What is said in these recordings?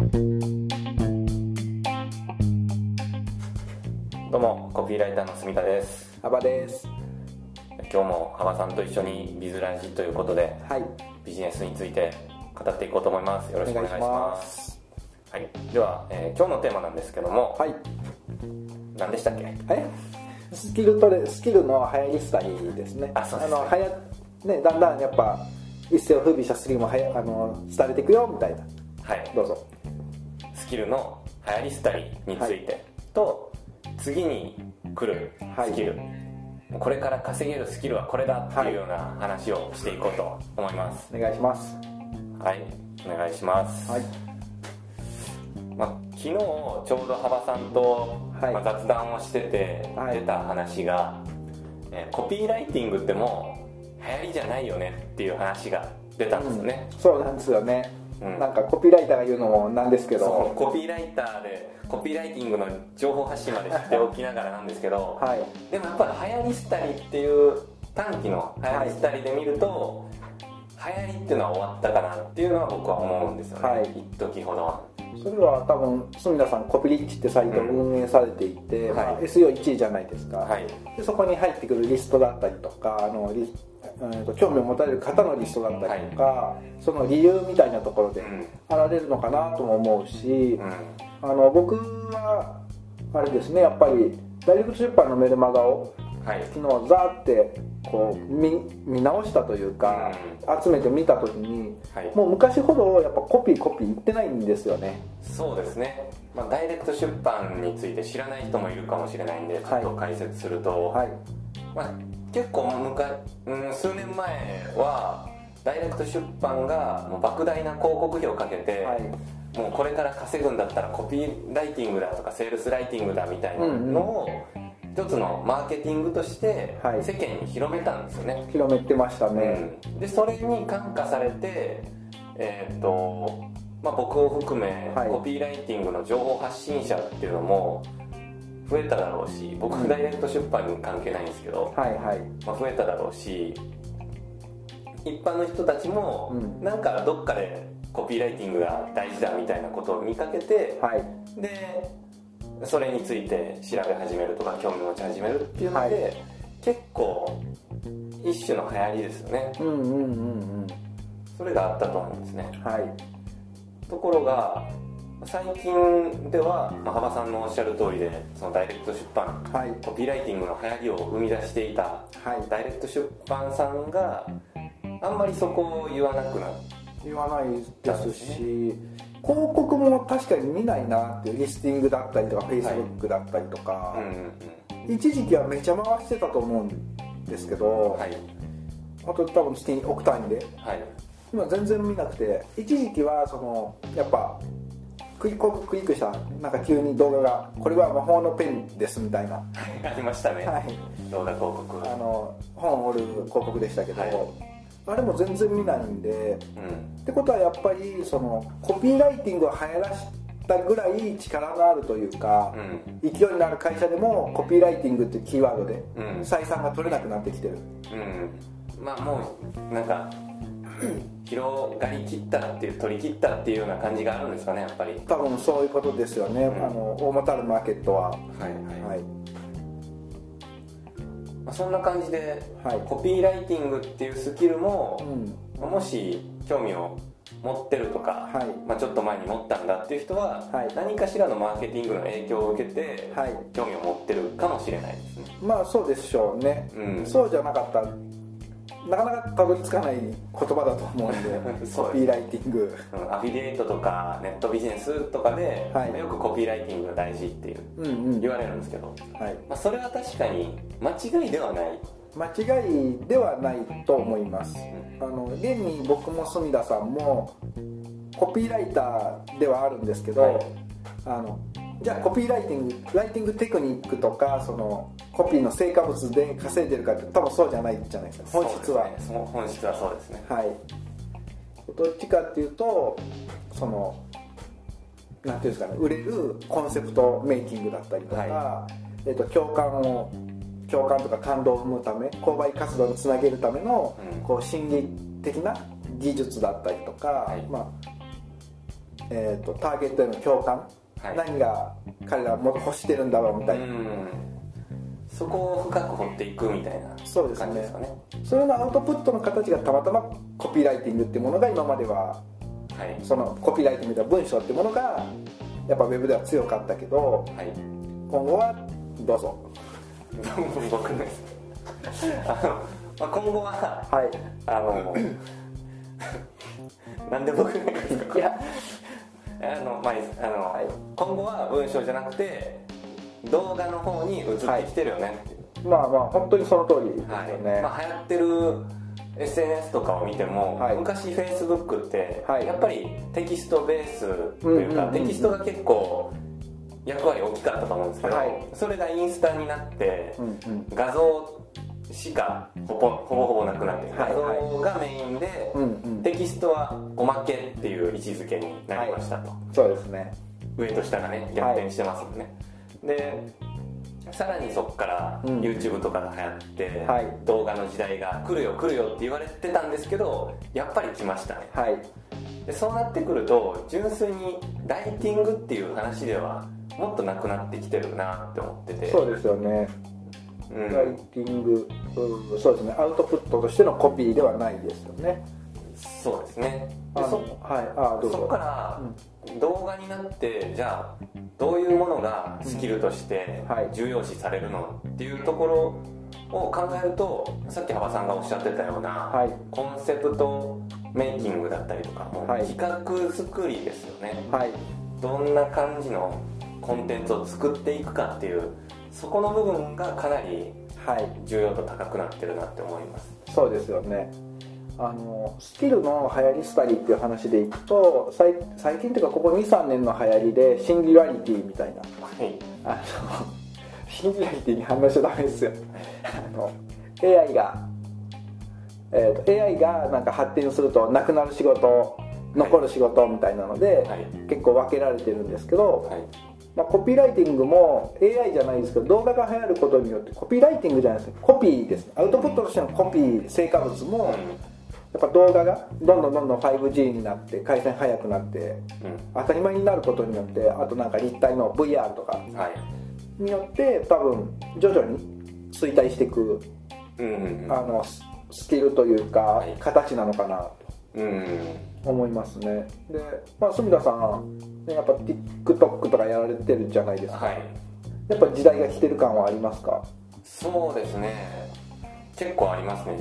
どうもコピーライターの住田です。幅です。今日も幅さんと一緒にビズラジということではい。ビジネスについて語っていこうと思います。よろしくお願いします。はい、では、えー今日のテーマなんですけども、はい。何でしたっけ？え？スキルトレスキルの流行り廃りですね。あそうですね。の流行ねだんだんやっぱ一世を風靡したスキルもはやあの廃れていくよみたいな。はい。どうぞ。スキルの流行り廃りについて、と次に来るスキル、これから稼げるスキルはこれだっていうような話をしていこうと思います。お願いします。はいお願いします、はい。まあ、昨日ちょうど幅さんと、はい。まあ雑談をしててはい。出た話が、えーコピーライティングってもう流行りじゃないよねっていう話が出たんですよね、そうなんですよね、うんなんかコピーライターが言うのもなんですけど。コピーライターでコピーライティングの情報発信まで知っておきながらなんですけど、はい。でもやっぱり流行り廃りっていう短期の流行り廃りで見ると、流行りっていうのは終わったかなっていうのは僕は思うんですよね、はい。一時ほどはそれは多分住田さんコピリッチってサイトを運営されていて、まあはい SEO1 位じゃないですか、はい。でそこに入ってくるリストだったりとかあのリえーと興味を持たれる方のリストだったりとか、その理由みたいなところでうん。現れるのかなとも思うし、うん。あの僕はあれですねやっぱり大陸出版のメルマガをはい。昨日ザーってこう見見直したというか、集めて見た時にはい。もう昔ほどやっぱコピーコピー言ってないんですよね。そうですね、まあ、ダイレクト出版について知らない人もいるかもしれないんでちょっと解説すると、はい。まあ、結構むか、うん、数年前はダイレクト出版がもう莫大な広告費をかけて、はい。もうこれから稼ぐんだったらコピーライティングだとかセールスライティングだみたいなのを一つのマーケティングとしてはい。世間に広めたんですよね、広めてましたね、うん。でそれに感化されてえーっと、まあ、僕を含め、はい。コピーライティングの情報発信者っていうのも増えただろうし僕ダイレクト出版に関係ないんですけど、はいはい。まあ、増えただろうし一般の人たちも、うん。なんかどっかでコピーライティングが大事だみたいなことを見かけて、はい。でそれについて調べ始めるとか興味持ち始めるっていうので、は結構一種の流行りですよね。うんうんうんうん。それがあったと思うんですね。はい。ところが最近では、まあ、幅さんのおっしゃる通りでそのダイレクト出版はい。コピーライティングの流行りを生み出していたはい。ダイレクト出版さんがあんまりそこを言わなくなっ言わないですし広告も確かに見ないなっていうリスティングだったりとかフェイスブックだったりとか、うんうん一時期はめちゃ回してたと思うんですけど、うんはい。あと多分月に億単位で。はい。今全然見なくて一時期はそのやっぱクリッククリックしたらなんか急に動画がこれは魔法のペンですみたいな、はありましたね、い、動画広告。あの本を売る広告でしたけど、はいあれも全然見ないんでうん。ってことはやっぱりそのコピーライティングを流行らしたぐらい力のあるというか、うん。勢いのある会社でもコピーライティングっていうキーワードでうん。採算が取れなくなってきてる、うん。まあもうなんか 広がりきったっていう取り切ったっていうような感じがあるんですかねやっぱり。多分そういうことですよね、ん。あの大元あるマーケットは。はいはい、はいまあ、そんな感じで、はい。コピーライティングっていうスキルもう、ん。もし興味を持ってるとか、はい。まあ、ちょっと前に持ったんだっていう人は、はい。何かしらのマーケティングの影響を受けて、はい。興味を持ってるかもしれないですね。まあそうでしょうね、うん。そうじゃなかったらなかなかたどり着かない言葉だと思うんで コピーライティング。うんアフィリエイトとかネットビジネスとかで、はい。よくコピーライティングが大事っていううんうん。言われるんですけど、はい。まあ、それは確かに間違いではない。間違いではないと思います。あの現に僕も住田さんもコピーライターではあるんですけど、はい。あのじゃあコピーライティングライティングテクニックとかそのコピーの成果物で稼いでるかって多分そうじゃないじゃないですか。本質は、そうですね。本質は。そうですね。はい。どっちかっていうとそのなんていうんですかね売れるコンセプトメイキングだったりとか、はえっと共感を共感とか感動を生むため購買活動につなげるための、うん。こう心理的な技術だったりとか、はい。まあえーと、ターゲットへの共感、はい、何が彼らも欲してるんだろうみたいな。そこを深く掘っていくみたいな感じですかね。ねそれのアウトプットの形がたまたまコピーライティングっていうものが今までは、はい、そのコピーライティングでは文章っていうものがやっぱウェブでは強かったけど、はい、今後はどうぞ。僕です。あの、まあ、今後は、はい、あの なんで僕なんですか？いやあの、まあ、あの、はい、今後は文章じゃなくて動画の方に移ってきてるよね。っていまあまあ本当にその通りですよね、はい、まあ、流行ってる SNS とかを見ても、はい、昔 Facebook って、やっぱりテキストベースというか、テキストが結構役割大きかったと思うんですけど、それがインスタになって、うんうん、画像しかほぼほぼほぼなくなって画像がメインで、テキストはおまけっていう位置づけになりましたと、そうですね。上と下がね逆転してますもんね、でさらにそこから YouTube とかが流行って、はい、動画の時代が来るよ来るよって言われてたんですけどやっぱり来ましたね、はい、でそうなってくると純粋にライティングっていう話ではもっとなくなってきてるなって思ってて。そうですよねライティング、うん、そうですね。アウトプットとしてのコピーではないですよね。そうですね。でそ,、はい、あどうぞ。そこから動画になってじゃあどういうものがスキルとして重要視されるのっていうところを考えるとさっき幅さんがおっしゃってたような、はい、コンセプトメイキングだったりとかも、企画作りですよね、はい、どんな感じのコンテンツを作っていくかっていうそこの部分がかなり重要度高くなってるなって思います、はい、そうですよね。あのスキルの流行り廃りっていう話でいくと最最近っていうかここ23年の流行りでシンギュラリティみたいな、はい、あのシンギュラリティに反応しちゃダメですよ。あの AI が、えーと、AI がなんか発展するとなくなる仕事残る仕事みたいなので、はい、結構分けられてるんですけど、はいまあ、コピーライティングも AI じゃないですけど動画が流行ることによってコピーライティングじゃないですコピーです。アウトプットとしてのコピー成果物も、やっぱ動画がどんどんどんどん 5G になって回線速くなって、当たり前になることによってあとなんか立体の VR とかによって多分徐々に衰退していく、あのスキルというか、形なのかなと思いますね。で、まあ、住田さんやっぱ TikTok とかやられてるじゃないですか、はい、やっぱ時代が来てる感はありますか？そうですね。結構ありますね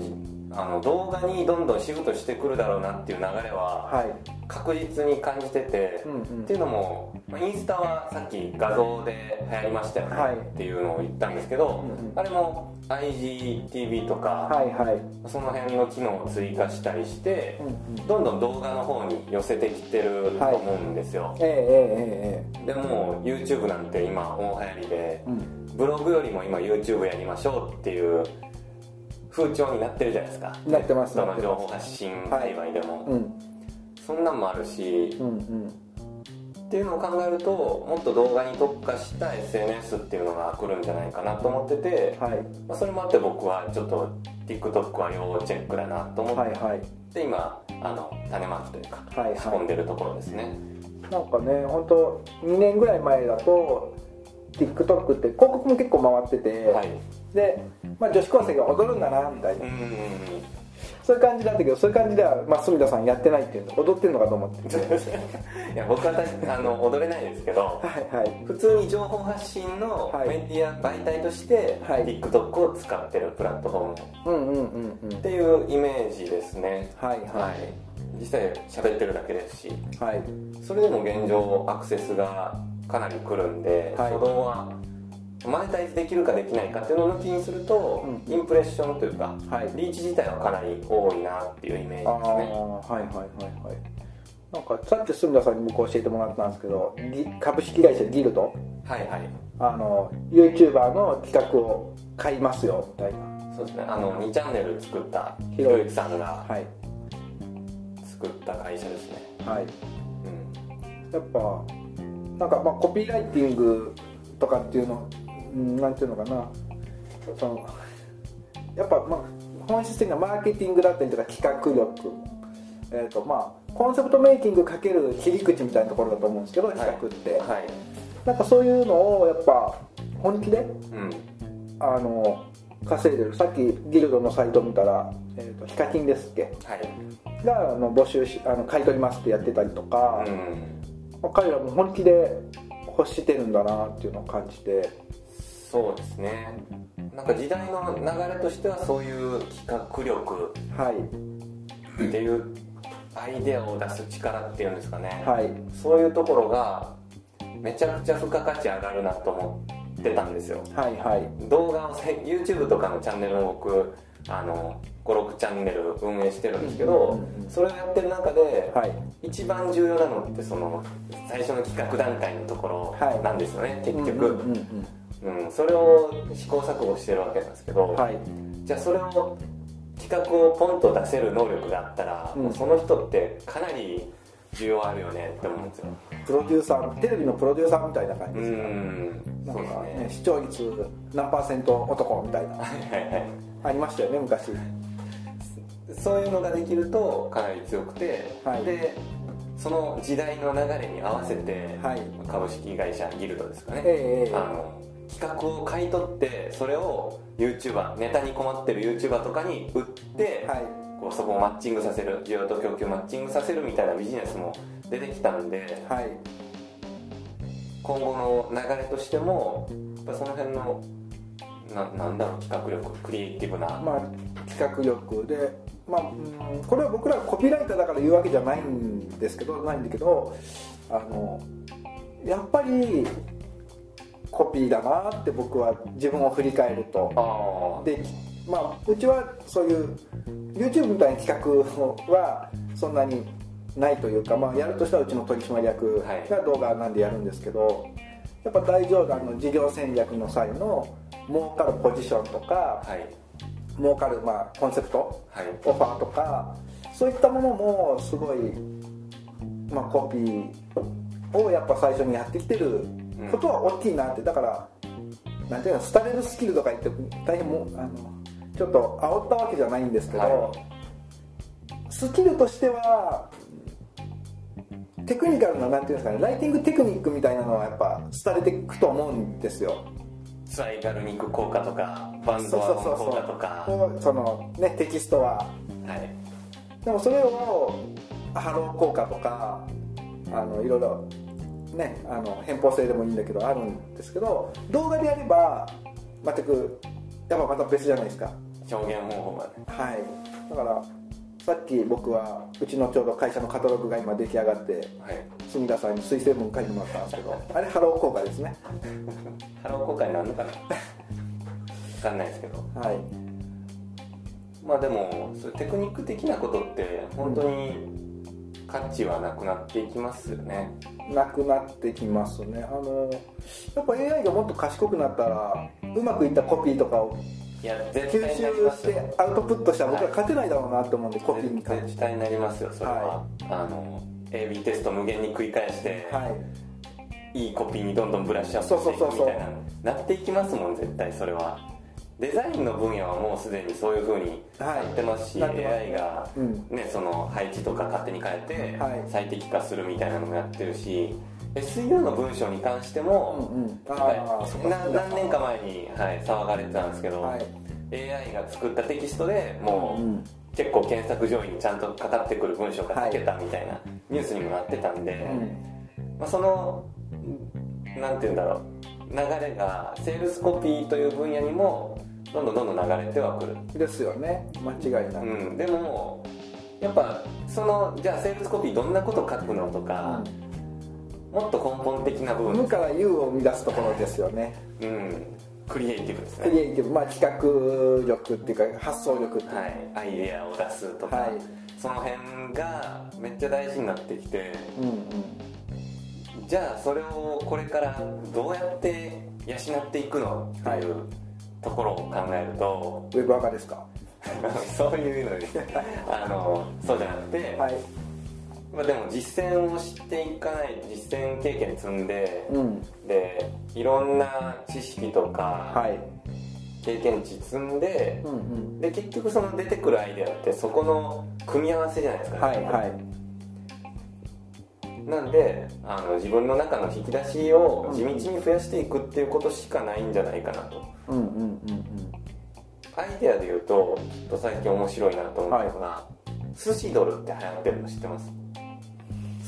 あの動画にどんどんシフトしてくるだろうなっていう流れは確実に感じてて、はい、っていうのもインスタはさっき画像で流行りましたよねっていうのを言ったんですけど、あれも IGTV とか、はいはい、その辺の機能を追加したりして、どんどん動画の方に寄せてきてると思うんですよ、はい、ええええでも YouTube なんて今大流行りで、ブログよりも今 YouTube やりましょうっていう風潮になってるじゃないですか。なってますその情報発信界隈でも、はいうん、そんなんもあるし、うんうん、っていうのを考えるともっと動画に特化した SNS っていうのが来るんじゃないかなと思ってて、はい。まあ、それもあって僕はちょっと TikTok は要チェックだなと思って、はいはい、で今あの種まきというか、はいはい、仕込んでるところですね。なんかね本当2年ぐらい前だと TikTok って広告も結構回ってて、はい、で、まあ、女子高生が踊るんだなみたいな、そういう感じだったけどそういう感じでは、まあ、住田さんやってないっていうの踊ってるのかと思って いや僕はあの踊れないですけど、はいはい、普通に情報発信のメディア媒体として、はい、TikTok を使ってるプラットフォーム。っていうイメージですね。はいはい、はい。実際喋ってるだけですし、はい、それでも現状アクセスがかなり来るんで、はい、初動はマネタイズできるかできないかっていうのを抜きにすると、うん、インプレッションというか、はい、リーチ自体はかなり多いなっていうイメージですね。はいはいはいはい。なんかさっき住田さんに僕教えてもらったんですけど株式会社ギルド？はいはい。あの YouTuber の企画を買いますよみたいな。そうですね。あの2チャンネル作ったひろゆきさんが、はい、作った会社ですね。はい、うん、やっぱなんかまあコピーライティングとかっていうのなんていうのかな。そのやっぱまあ本質的なマーケティングだったりとか企画力、えーとまあ、コンセプトメイキングかける切り口みたいなところだと思うんですけど企画って、はい。はい、なんかそういうのをやっぱ本気で、うん、あの稼いでる。さっきギルドのサイト見たら、えーと、ヒカキンですっけ、はい、があの募集しあの買い取りますってやってたりとか、うん、まあ、彼らも本気で欲してるんだなっていうのを感じてそうですね。なんか時代の流れとしてはそういう企画力っていうアイデアを出す力っていうんですかね、はい、そういうところがめちゃくちゃ付加価値上がるなと思ってたんですよ、はいはい、動画を YouTube とかのチャンネルも僕あの56チャンネル運営してるんですけど、それをやってる中で、はい、一番重要なのってその最初の企画段階のところなんですよね、はい、結局、うん、それを試行錯誤してるわけなんですけど、はい、じゃあそれを企画をポンと出せる能力があったら、うん、その人ってかなり需要あるよねって思うんですよ。プロデューサーテレビのプロデューサーみたいな感じですか？うんなんかね、ね、視聴率何パーセント男みたいな。はいはいはい。ありましたよね昔。そういうのができるとかなり強くて、はい、でその時代の流れに合わせて、はい、株式会社ギルドですかね、えー、あの企画を買い取ってそれを YouTuber ネタに困ってる YouTuber とかに売って、はい、こうそこをマッチングさせる需要と供給マッチングさせるみたいなビジネスも出てきたんで、はい、今後の流れとしてもやっぱその辺のななんだろう企画力クリエイティブな、まあ、企画力で、まあ、うんこれは僕らコピーライターだから言うわけじゃないんですけどないんだけどあのやっぱりコピーだなって僕は自分を振り返ると。でまあうちはそういう YouTube みたいな企画はそんなにないというか、まあ、やるとしたらうちの取締役が動画なんでやるんですけど、やっぱ大上段の事業戦略の際の儲かるポジションとか、はい、儲かるまあコンセプト、はい、オファーとかそういったものもすごい、まあ、コピーをやっぱ最初にやってきてることは大きいなって。だからなんていうの廃れるスキルとか言って大変もあのちょっと煽ったわけじゃないんですけど、はい、スキルとしてはテクニカルななんていうんですかねライティングテクニックみたいなのはやっぱ廃れていくと思うんですよ。ツァイガルニック効果とかバンドワゴン効果とか。そのねテキストは。はい。でもそれをハロー効果とかあのいろいろねあの返報性でもいいんだけどあるんですけど動画でやれば全くやっぱまた別じゃないですか。表現方法がね。はい。だからさっき僕はうちのちょうど会社のカタログが今出来上がって、はい、隅田さんに推薦文書いてもらったんですけど あれハロー効果ですね。ハロー効果になるのかな？分かんないですけど。はい。まあでもそテクニック的なことって本当に価値はなくなっていきますよね。なくなってきますね。あのやっぱ AI がもっと賢くなったらうまくいったコピーとかを吸収してアウトプットしたら僕は勝てないだろうなと思うんで、コピーに関して。絶対になりますよそれは、はい、あの AB テスト無限に繰り返して、はい、いいコピーにどんどんブラッシュアップしていくみたいななっていきますもん絶対それはデザインの分野はもうすでにそういうふうになってますし、はい、AI が、ね、うん、その配置とか勝手に変えて最適化するみたいなのもやってるし SEO の文章に関しても、うんうん、何年か前に、はい、騒がれてたんですけど、はい、AI が作ったテキストでもう、うん、結構検索上位にちゃんとかかってくる文章が書けたみたいなニュースにもなってたんで、まあ、そのなんて言うんだろう流れがセールスコピーという分野にもどんどんどんどん流れてはくる。ですよね。間違いなく、うん、でもやっぱそのじゃあセールスコピーどんなこと書くのとか、うん、もっと根本的な部分。無から U を生み出すところですよね。うん。クリエイティブですね。クリエイティブ。まあ企画力っていうか発想力っていうはい。アイデアを出すとか、はい、その辺がめっちゃ大事になってきて、うんうん、じゃあそれをこれからどうやって養っていくのっていう、はいところを考えるとウェブアカですか？そういうのに あのそうじゃなくて、はい。まあ、でも実践をしていかない実践経験積んで、うん、でいろんな知識とか、はい、経験値積んでうんうん、で結局その出てくるアイデアってそこの組み合わせじゃないですか、はいはい、なんであの自分の中の引き出しを地道に増やしていくっていうことしかないんじゃないかなと、うんうんうんうん、アイデアで言うときっと最近面白いなと思うのが、はい、寿司ドルって流行ってるの知ってます？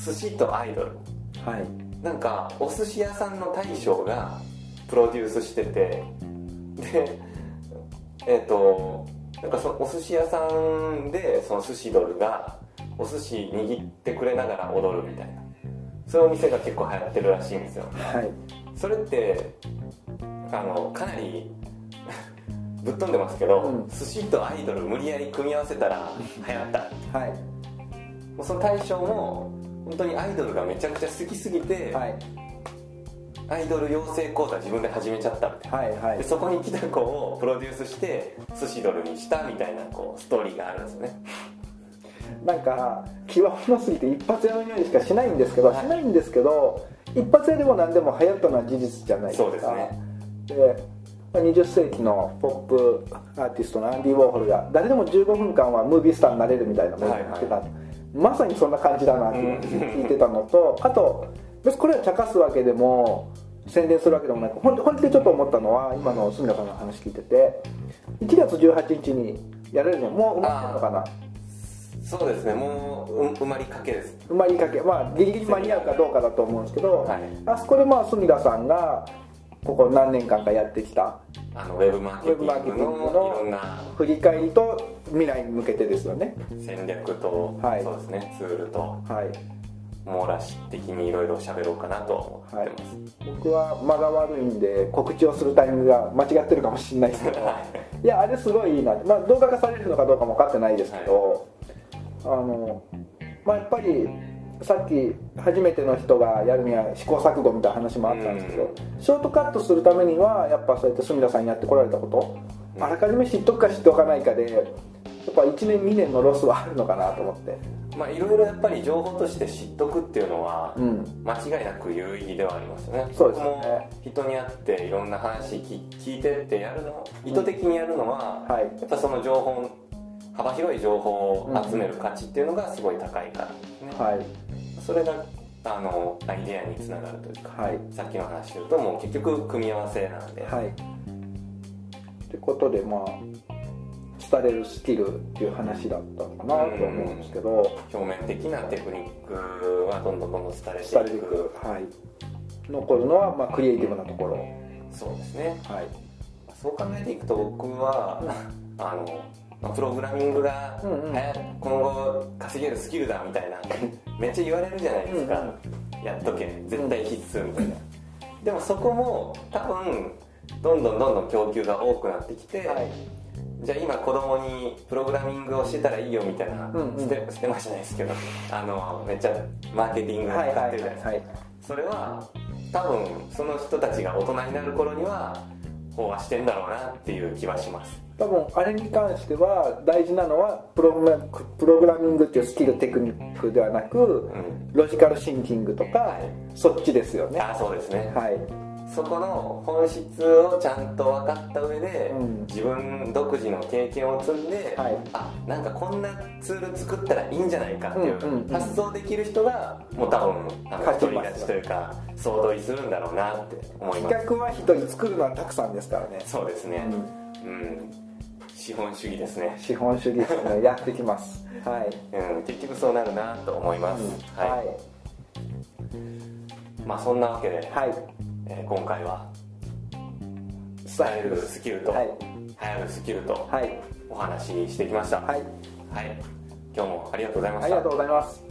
寿司とアイドル。はい。なんかお寿司屋さんの大将がプロデュースしててでえっ、ー、となんかそのお寿司屋さんでその寿司ドルがお寿司握ってくれながら踊るみたいなそういうお店が結構流行ってるらしいんですよ。はい。それってあのかなり ぶっ飛んでますけど、うん、寿司とアイドル無理やり組み合わせたら流行った。はい。もうその大将も本当にアイドルがめちゃくちゃ好きすぎて、はい、アイドル養成講座自分で始めちゃったみたいな、はいはい、でそこに来た子をプロデュースして寿司ドルにしたみたいなこうストーリーがあるんですよねなんか気はもすぎて一発屋の匂いしかしないんですけど、はい、しないんですけど一発屋でも何でも流行ったのは事実じゃないですか。そうですね。で20世紀のポップアーティストのアンディ・ウォーホルが誰でも15分間はムービースターになれるみたいなものを言ってた、はいはい、まさにそんな感じだなって聞いてたのとあと別にこれは茶化すわけでも宣伝するわけでもなく本当にちょっと思ったのは今の住田さんの話聞いてて1月18日にやれるのもう埋まってるのかなそうですね。もう埋まりかけです。埋まりかけ。まあギリギリ間に合うかどうかだと思うんですけど、はい、あそこでまあ住田さんがここ何年間かやってきたあのウェブマーケティングのいろんな振り返りと未来に向けてですよね。戦略と、はい、そうですね。ツールと、はい。網羅し的にいろいろ喋ろうかなと思ってます、はい、僕は間が悪いんで告知をするタイミングが間違ってるかもしれないですけどいやあれすごいいいな。まあ動画化されるのかどうかも分かってないですけど、はい、あのまあやっぱりさっき初めての人がやるには試行錯誤みたいな話もあったんですけど、ショートカットするためにはやっぱそうやって住田さんにやってこられたこと、あらかじめ知っとくか知っておかないかでやっぱ1年2年のロスはあるのかなと思って。まあいろいろやっぱり情報として知っとくっていうのは、間違いなく有意義ではありますよね、そうですね。人に会っていろんな話聞いてってやるの意図的にやるのは、はい、やっぱその情報幅広い情報を集める価値っていうのがすごい高いからですね、はい、それがあのアイデアにつながるというか、はい、さっきの話で言うともう結局組み合わせなんで。はい。ってことでまあ伝えるスキルっていう話だったのかなと思うんですけど、表面的なテクニックはどんどんどんどん伝えていく。はい。残るのはまあクリエイティブなところ。そうですね。はい。そう考えていくと僕は あのまあ、プログラミングが、うんうん、今後稼げるスキルだみたいなめっちゃ言われるじゃないですか、うん、やっとけ。絶対必須みたいな、でもそこも多分どんどんどんどん供給が多くなってきて、はい、じゃあ今子供にプログラミングをしてたらいいよみたいな、うんうん、してしてまじゃないですけどあのめっちゃマーケティング使ってるじゃないですか、はいはいはい、それは多分その人たちが大人になる頃には飽和してんだろうなっていう気はします。多分あれに関しては大事なのはプロプログラミングっていうスキルテクニックではなく、うん、ロジカルシンキングとか、はい、そっちですよね。あそうですね。はいそこの本質をちゃんと分かった上で、うん、自分独自の経験を積んで、はい、あなんかこんなツール作ったらいいんじゃないかっていう,、発想できる人がもう多分一人勝ちというか総取りするんだろうなって思います。企画は一人作るのはたくさんですからね。そうですね。うん、うん、資本主義ですね。資本主義ですね。やってきます。はい、うん、結局そうなるなと思います、うん、はい、はい、まあそんなわけで、はいえー、今回は。伝えるスキルと、はい、流行るスキルと、はい、お話ししてきました、はい、はい、今日もありがとうございました。ありがとうございます